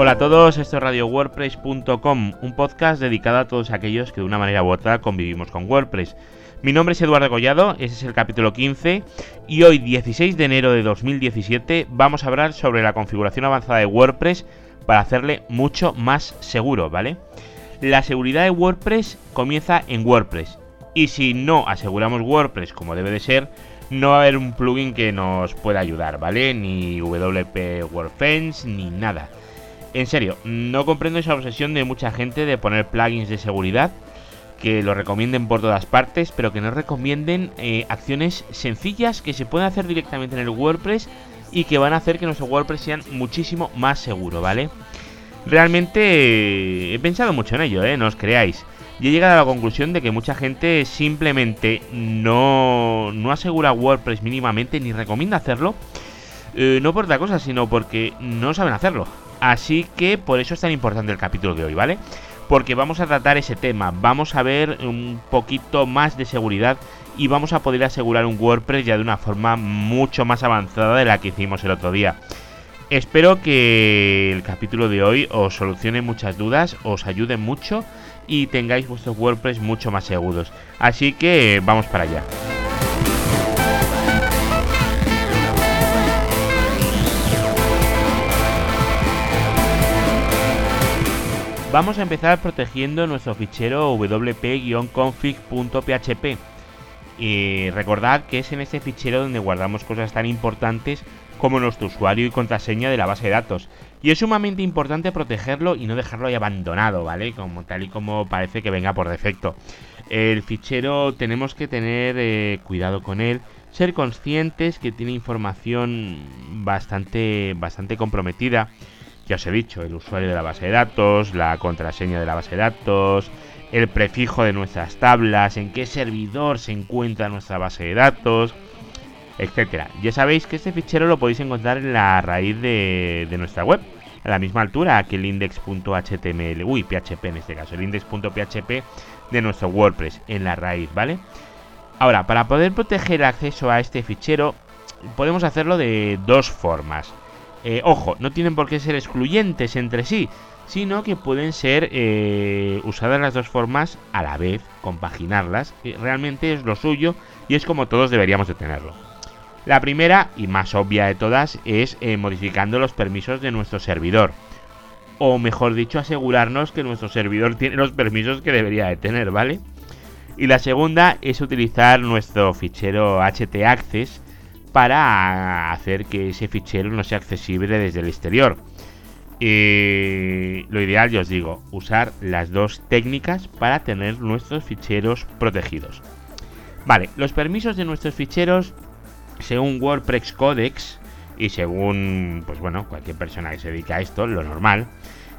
Hola a todos, esto es RadioWordPress.com, un podcast dedicado a todos aquellos que de una manera u otra convivimos con WordPress. Mi nombre es Eduardo Collado, ese es el capítulo 15 y hoy 16 de enero de 2017 vamos a hablar sobre la configuración avanzada de WordPress para hacerle mucho más seguro, ¿vale? La seguridad de WordPress comienza en WordPress y si no aseguramos WordPress como debe de ser, no va a haber un plugin que nos pueda ayudar, ¿vale? Ni WP WordFence ni nada. En serio, no comprendo esa obsesión de mucha gente de poner plugins de seguridad que lo recomienden por todas partes, pero que no recomienden eh, acciones sencillas que se pueden hacer directamente en el WordPress y que van a hacer que nuestro WordPress sea muchísimo más seguro, ¿vale? Realmente eh, he pensado mucho en ello, ¿eh? No os creáis. Y he llegado a la conclusión de que mucha gente simplemente no, no asegura WordPress mínimamente ni recomienda hacerlo. Eh, no por otra cosa, sino porque no saben hacerlo. Así que por eso es tan importante el capítulo de hoy, ¿vale? Porque vamos a tratar ese tema, vamos a ver un poquito más de seguridad y vamos a poder asegurar un WordPress ya de una forma mucho más avanzada de la que hicimos el otro día. Espero que el capítulo de hoy os solucione muchas dudas, os ayude mucho y tengáis vuestros WordPress mucho más seguros. Así que vamos para allá. Vamos a empezar protegiendo nuestro fichero wp-config.php. Y recordad que es en este fichero donde guardamos cosas tan importantes como nuestro usuario y contraseña de la base de datos. Y es sumamente importante protegerlo y no dejarlo ahí abandonado, ¿vale? Como tal y como parece que venga por defecto. El fichero tenemos que tener eh, cuidado con él, ser conscientes que tiene información bastante, bastante comprometida ya os he dicho, el usuario de la base de datos, la contraseña de la base de datos, el prefijo de nuestras tablas, en qué servidor se encuentra nuestra base de datos, etcétera. Ya sabéis que este fichero lo podéis encontrar en la raíz de, nuestra web, a la misma altura que el index.html, uy, PHP en este caso, el index.php de nuestro WordPress, en la raíz, ¿vale? Ahora, para poder proteger el acceso a este fichero, podemos hacerlo de dos formas. Eh, ojo, no tienen por qué ser excluyentes entre sí, sino que pueden ser eh, usadas las dos formas a la vez, compaginarlas, que realmente es lo suyo y es como todos deberíamos de tenerlo. La primera y más obvia de todas es eh, modificando los permisos de nuestro servidor. O mejor dicho, asegurarnos que nuestro servidor tiene los permisos que debería de tener, ¿vale? Y la segunda es utilizar nuestro fichero htaccess para hacer que ese fichero no sea accesible desde el exterior. Y lo ideal, yo os digo, usar las dos técnicas para tener nuestros ficheros protegidos. Vale, los permisos de nuestros ficheros, según WordPress Codex y según, pues bueno, cualquier persona que se dedique a esto, lo normal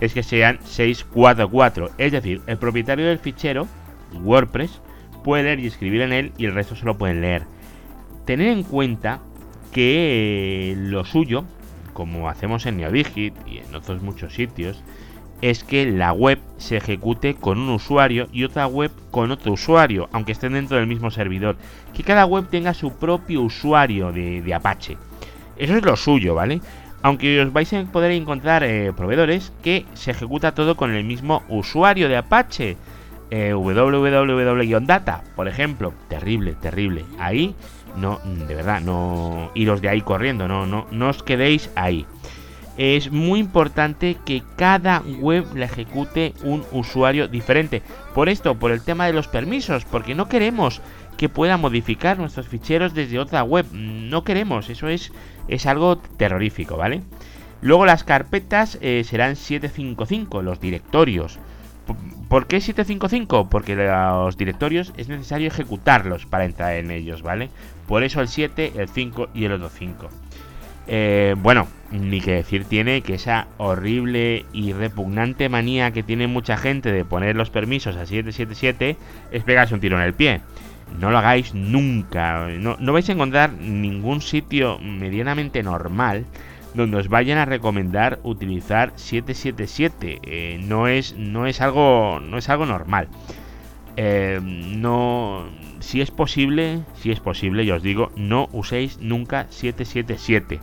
es que sean 644. Es decir, el propietario del fichero, WordPress, puede leer y escribir en él y el resto solo pueden leer tener en cuenta que lo suyo, como hacemos en NeoDigit y en otros muchos sitios, es que la web se ejecute con un usuario y otra web con otro usuario, aunque estén dentro del mismo servidor. Que cada web tenga su propio usuario de, Apache. Eso es lo suyo, ¿vale? Aunque os vais a poder encontrar eh, proveedores que se ejecuta todo con el mismo usuario de Apache. Eh, por ejemplo. Terrible, terrible. Ahí no, de verdad, no iros de ahí corriendo, no, no, no os quedéis ahí. Es muy importante que cada web la ejecute un usuario diferente. Por esto, por el tema de los permisos, porque no queremos que pueda modificar nuestros ficheros desde otra web. No queremos, eso es, es algo terrorífico, ¿vale? Luego las carpetas eh, serán 755, los directorios. ¿Por qué 755? Porque los directorios es necesario ejecutarlos para entrar en ellos, ¿vale? Por eso el 7, el 5 y el otro 5. Eh, bueno, ni que decir tiene que esa horrible y repugnante manía que tiene mucha gente de poner los permisos a 777 es pegarse un tiro en el pie. No lo hagáis nunca. No, no vais a encontrar ningún sitio medianamente normal donde os vayan a recomendar utilizar 777. Eh, no, es, no, es algo, no es algo normal. Eh, no, si es posible, si es posible, yo os digo, no uséis nunca 777.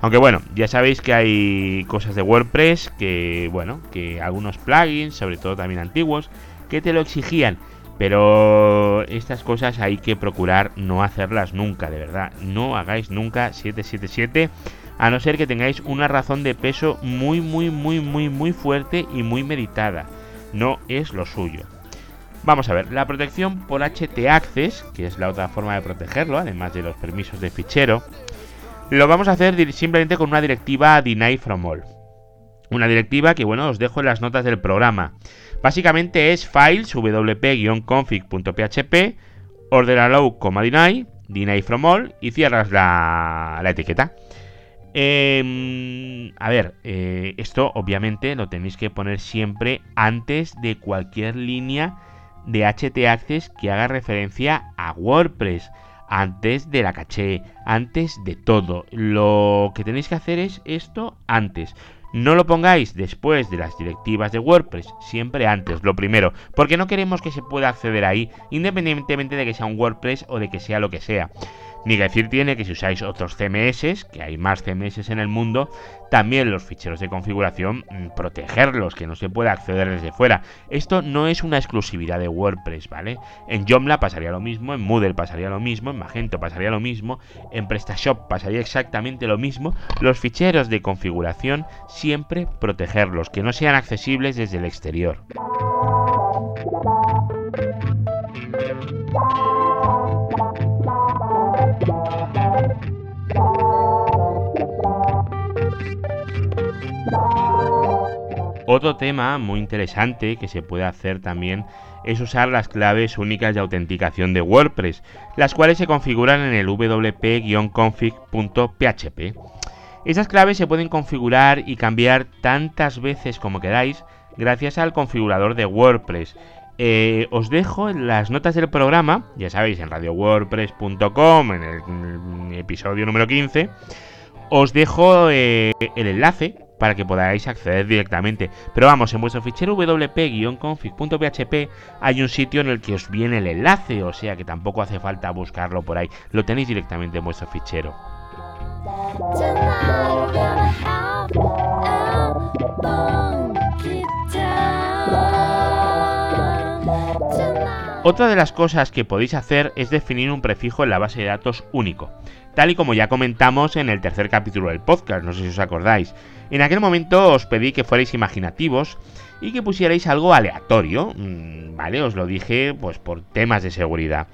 Aunque bueno, ya sabéis que hay cosas de WordPress que, bueno, que algunos plugins, sobre todo también antiguos, que te lo exigían. Pero estas cosas hay que procurar no hacerlas nunca, de verdad. No hagáis nunca 777 a no ser que tengáis una razón de peso muy, muy, muy, muy, muy fuerte y muy meditada. No es lo suyo. Vamos a ver, la protección por HT Access, que es la otra forma de protegerlo, además de los permisos de fichero, lo vamos a hacer simplemente con una directiva deny from all. Una directiva que, bueno, os dejo en las notas del programa. Básicamente es files wp-config.php, order allow, deny, deny from all y cierras la, etiqueta. Em, a ver, eh, esto obviamente lo tenéis que poner siempre antes de cualquier línea de HT Access que haga referencia a WordPress antes de la caché, antes de todo. Lo que tenéis que hacer es esto antes. No lo pongáis después de las directivas de WordPress, siempre antes, lo primero, porque no queremos que se pueda acceder ahí, independientemente de que sea un WordPress o de que sea lo que sea. Ni decir tiene que si usáis otros CMS, que hay más CMS en el mundo, también los ficheros de configuración, mm, protegerlos, que no se pueda acceder desde fuera. Esto no es una exclusividad de WordPress, ¿vale? En Joomla pasaría lo mismo, en Moodle pasaría lo mismo, en Magento pasaría lo mismo, en PrestaShop pasaría exactamente lo mismo. Los ficheros de configuración siempre protegerlos, que no sean accesibles desde el exterior. Otro tema muy interesante que se puede hacer también es usar las claves únicas de autenticación de WordPress, las cuales se configuran en el wp-config.php. Esas claves se pueden configurar y cambiar tantas veces como queráis gracias al configurador de WordPress. Eh, os dejo en las notas del programa, ya sabéis, en radiowordpress.com, en el, episodio número 15, os dejo eh, el enlace para que podáis acceder directamente. Pero vamos, en vuestro fichero wp-config.php hay un sitio en el que os viene el enlace, o sea que tampoco hace falta buscarlo por ahí, lo tenéis directamente en vuestro fichero. Otra de las cosas que podéis hacer es definir un prefijo en la base de datos único, tal y como ya comentamos en el tercer capítulo del podcast, no sé si os acordáis. En aquel momento os pedí que fuerais imaginativos y que pusierais algo aleatorio, mm, ¿vale? Os lo dije pues por temas de seguridad.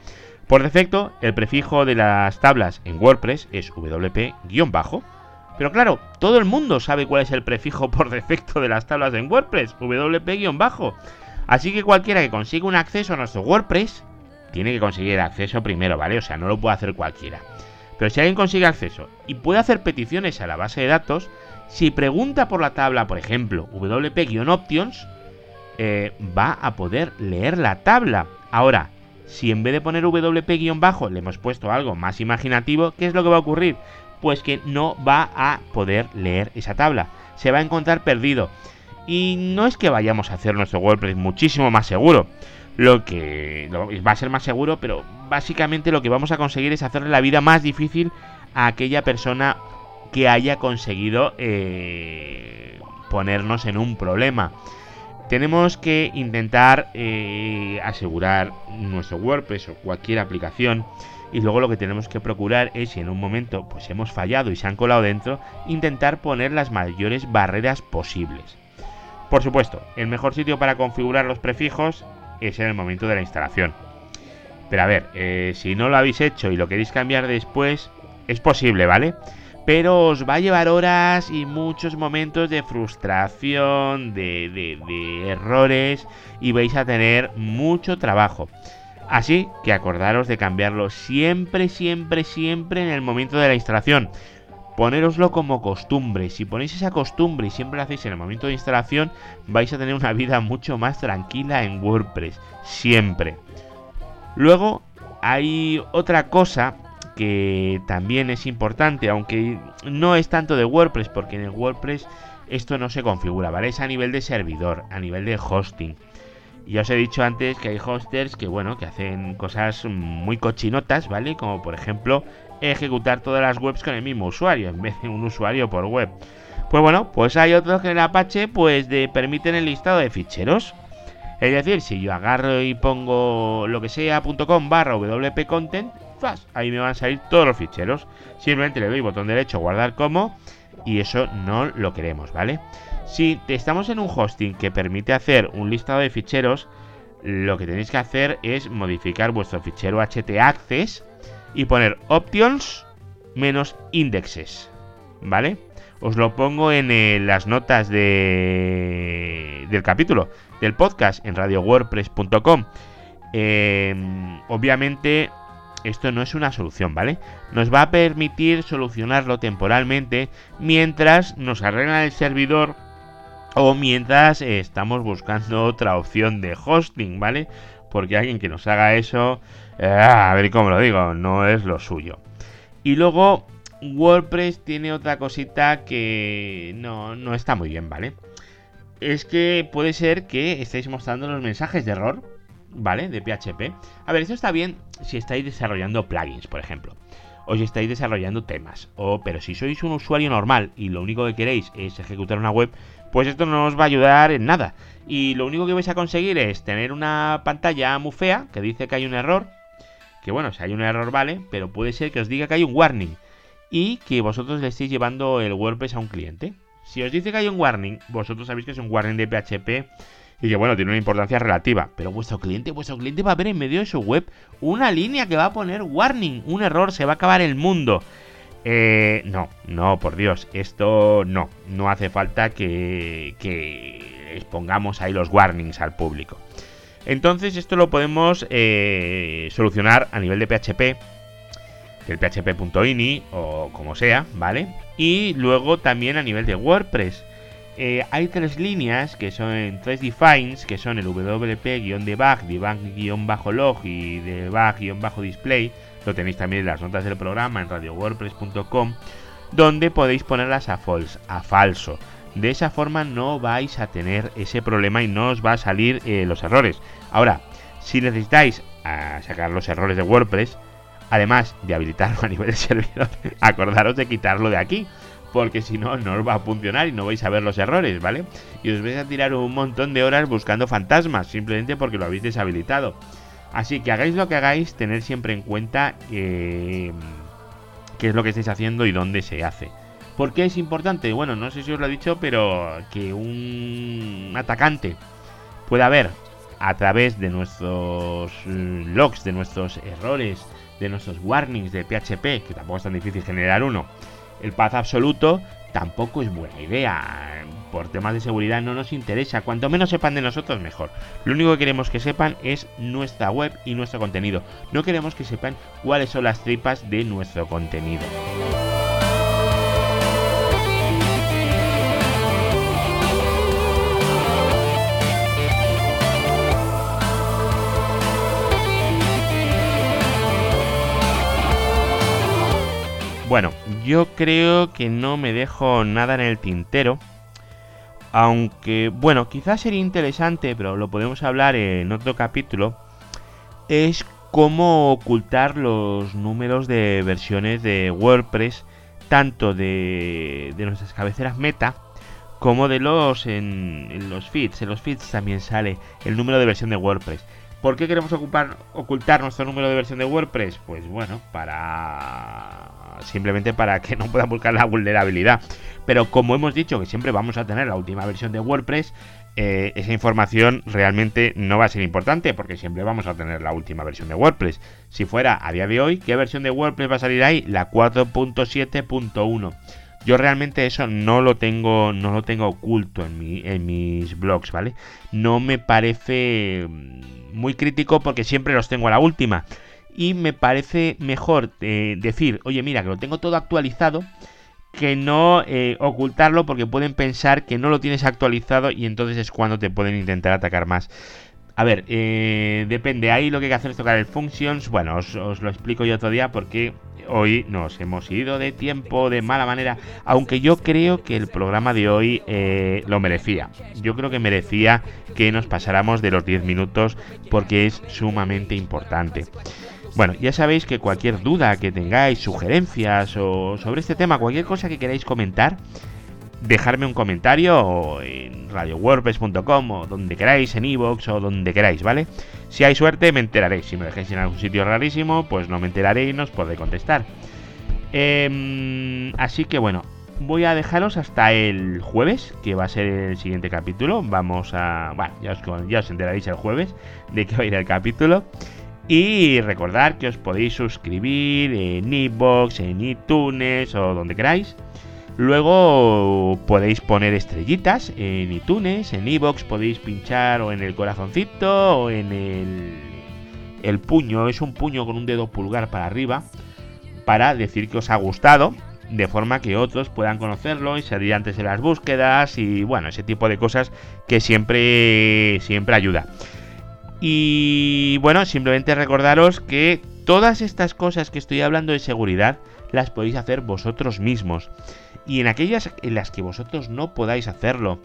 Por defecto, el prefijo de las tablas en WordPress es wp-bajo. Pero claro, todo el mundo sabe cuál es el prefijo por defecto de las tablas en WordPress, wp-bajo. Así que cualquiera que consiga un acceso a nuestro WordPress, tiene que conseguir acceso primero, ¿vale? O sea, no lo puede hacer cualquiera. Pero si alguien consigue acceso y puede hacer peticiones a la base de datos, si pregunta por la tabla, por ejemplo, wp-options, eh, va a poder leer la tabla. Ahora, si en vez de poner wp-bajo le hemos puesto algo más imaginativo, ¿qué es lo que va a ocurrir? Pues que no va a poder leer esa tabla. Se va a encontrar perdido. Y no es que vayamos a hacer nuestro WordPress muchísimo más seguro. Lo que va a ser más seguro, pero básicamente lo que vamos a conseguir es hacerle la vida más difícil a aquella persona que haya conseguido eh, ponernos en un problema. Tenemos que intentar eh, asegurar nuestro WordPress o cualquier aplicación y luego lo que tenemos que procurar es si en un momento pues hemos fallado y se han colado dentro, intentar poner las mayores barreras posibles. Por supuesto, el mejor sitio para configurar los prefijos es en el momento de la instalación. Pero a ver, eh, si no lo habéis hecho y lo queréis cambiar después, es posible, ¿vale? pero os va a llevar horas y muchos momentos de frustración, de, errores y vais a tener mucho trabajo. Así que acordaros de cambiarlo siempre, siempre, siempre en el momento de la instalación. Ponéroslo como costumbre. Si ponéis esa costumbre y siempre lo hacéis en el momento de instalación, vais a tener una vida mucho más tranquila en WordPress. Siempre. Luego hay otra cosa que también es importante, aunque no es tanto de WordPress, porque en el WordPress esto no se configura, ¿vale? Es a nivel de servidor, a nivel de hosting. Ya os he dicho antes que hay hosters que, bueno, que hacen cosas muy cochinotas, ¿vale? Como por ejemplo ejecutar todas las webs con el mismo usuario, en vez de un usuario por web. Pues bueno, pues hay otros que en Apache pues de, permiten el listado de ficheros. Es decir, si yo agarro y pongo lo que sea .com barra wp content, ahí me van a salir todos los ficheros. Simplemente le doy botón derecho guardar como y eso no lo queremos, ¿vale? Si estamos en un hosting que permite hacer un listado de ficheros, lo que tenéis que hacer es modificar vuestro fichero htaccess y poner options menos indexes, ¿vale? Os lo pongo en eh, las notas de, del capítulo del podcast en radiowordpress.com. Em, obviamente esto no es una solución, ¿vale? Nos va a permitir solucionarlo temporalmente mientras nos arregla el servidor o mientras eh, estamos buscando otra opción de hosting, ¿vale? Porque alguien que nos haga eso, eh, a ver cómo lo digo, no es lo suyo. Y luego WordPress tiene otra cosita que no, no está muy bien, ¿vale? Es que puede ser que estéis mostrando los mensajes de error, ¿vale? De PHP. A ver, esto está bien si estáis desarrollando plugins, por ejemplo. O si estáis desarrollando temas. O, pero si sois un usuario normal y lo único que queréis es ejecutar una web, pues esto no os va a ayudar en nada. Y lo único que vais a conseguir es tener una pantalla muy fea que dice que hay un error. Que bueno, si hay un error vale, pero puede ser que os diga que hay un warning. Y que vosotros le estéis llevando el WordPress a un cliente. Si os dice que hay un warning, vosotros sabéis que es un warning de PHP y que bueno, tiene una importancia relativa. Pero vuestro cliente, vuestro cliente va a ver en medio de su web una línea que va a poner warning, un error, se va a acabar el mundo. Eh, no, no, por Dios, esto no, no hace falta que, que expongamos ahí los warnings al público. Entonces esto lo podemos eh, solucionar a nivel de PHP, del php.ini o como sea, ¿vale? Y luego también a nivel de WordPress. Eh, hay tres líneas que son tres defines, que son el wp-debug, debug-log y debug-display lo tenéis también en las notas del programa en radiowordpress.com, donde podéis ponerlas a false, a falso. De esa forma no vais a tener ese problema y no os va a salir eh, los errores. Ahora, si necesitáis ah, sacar los errores de WordPress, además de habilitarlo a nivel de servidor, acordaros de quitarlo de aquí, porque si no, no os va a funcionar y no vais a ver los errores, ¿vale? Y os vais a tirar un montón de horas buscando fantasmas, simplemente porque lo habéis deshabilitado. Así que hagáis lo que hagáis, tener siempre en cuenta eh, qué es lo que estáis haciendo y dónde se hace. ¿Por qué es importante? Bueno, no sé si os lo he dicho, pero que un atacante pueda ver a través de nuestros mm, logs, de nuestros errores, de nuestros warnings de PHP, que tampoco es tan difícil generar uno, el path absoluto, tampoco es buena idea por temas de seguridad no nos interesa. Cuanto menos sepan de nosotros, mejor. Lo único que queremos que sepan es nuestra web y nuestro contenido. No queremos que sepan cuáles son las tripas de nuestro contenido. Bueno, yo creo que no me dejo nada en el tintero. Aunque, bueno, quizás sería interesante, pero lo podemos hablar en otro capítulo, es cómo ocultar los números de versiones de WordPress, tanto de, nuestras cabeceras meta, como de los en, los feeds. En los feeds también sale el número de versión de WordPress. ¿Por qué queremos ocultar nuestro número de versión de WordPress? Pues bueno, para simplemente para que no puedan buscar la vulnerabilidad. Pero como hemos dicho que siempre vamos a tener la última versión de WordPress, eh, esa información realmente no va a ser importante porque siempre vamos a tener la última versión de WordPress. Si fuera a día de hoy, ¿qué versión de WordPress va a salir ahí? La 4.7.1. Yo realmente eso no lo tengo, no lo tengo oculto en, mi, en mis blogs, ¿vale? No me parece mm, muy crítico porque siempre los tengo a la última y me parece mejor eh, decir, oye, mira, que lo tengo todo actualizado, que no eh, ocultarlo porque pueden pensar que no lo tienes actualizado y entonces es cuando te pueden intentar atacar más. A ver, eh, depende, ahí lo que hay que hacer es tocar el functions, bueno, os, lo explico yo otro día porque hoy nos hemos ido de tiempo de mala manera, aunque yo creo que el programa de hoy lo merecía. Yo creo que merecía que nos pasáramos de los 10 minutos porque es sumamente importante. Bueno, ya sabéis que cualquier duda que tengáis, sugerencias o sobre este tema, cualquier cosa que queráis comentar, dejarme un comentario en radiowordpress.com o donde queráis, en iVoox o donde queráis, ¿vale? Si hay suerte me enteraréis. Si me dejáis en algún sitio rarísimo, pues no me enteraré y no os podré contestar. Em, así que bueno, voy a dejaros hasta el jueves, que va a ser el siguiente capítulo. Vamos a... Bueno, ya os, ya os enteraréis el jueves de que va a ir el capítulo. Y recordad que os podéis suscribir en iBox, en iTunes o donde queráis. Luego podéis poner estrellitas en iTunes, en iBox podéis pinchar o en el corazoncito o en el, el puño, es un puño con un dedo pulgar para arriba, para decir que os ha gustado, de forma que otros puedan conocerlo y salir antes de las búsquedas y bueno, ese tipo de cosas que siempre, siempre ayuda. Y bueno, simplemente recordaros que todas estas cosas que estoy hablando de seguridad las podéis hacer vosotros mismos y en aquellas en las que vosotros no podáis hacerlo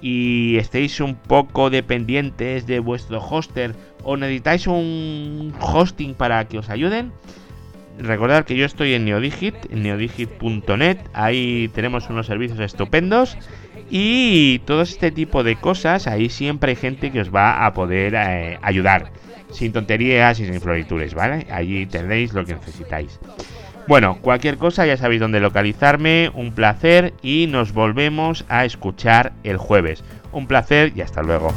y estéis un poco dependientes de vuestro hoster o necesitáis un hosting para que os ayuden, recordad que yo estoy en Neodigit, en neodigit.net, ahí tenemos unos servicios estupendos y todo este tipo de cosas, ahí siempre hay gente que os va a poder eh, ayudar, sin tonterías y sin florituras, ¿vale? Allí tenéis lo que necesitáis. Bueno, cualquier cosa ya sabéis dónde localizarme, un placer y nos volvemos a escuchar el jueves. Un placer y hasta luego.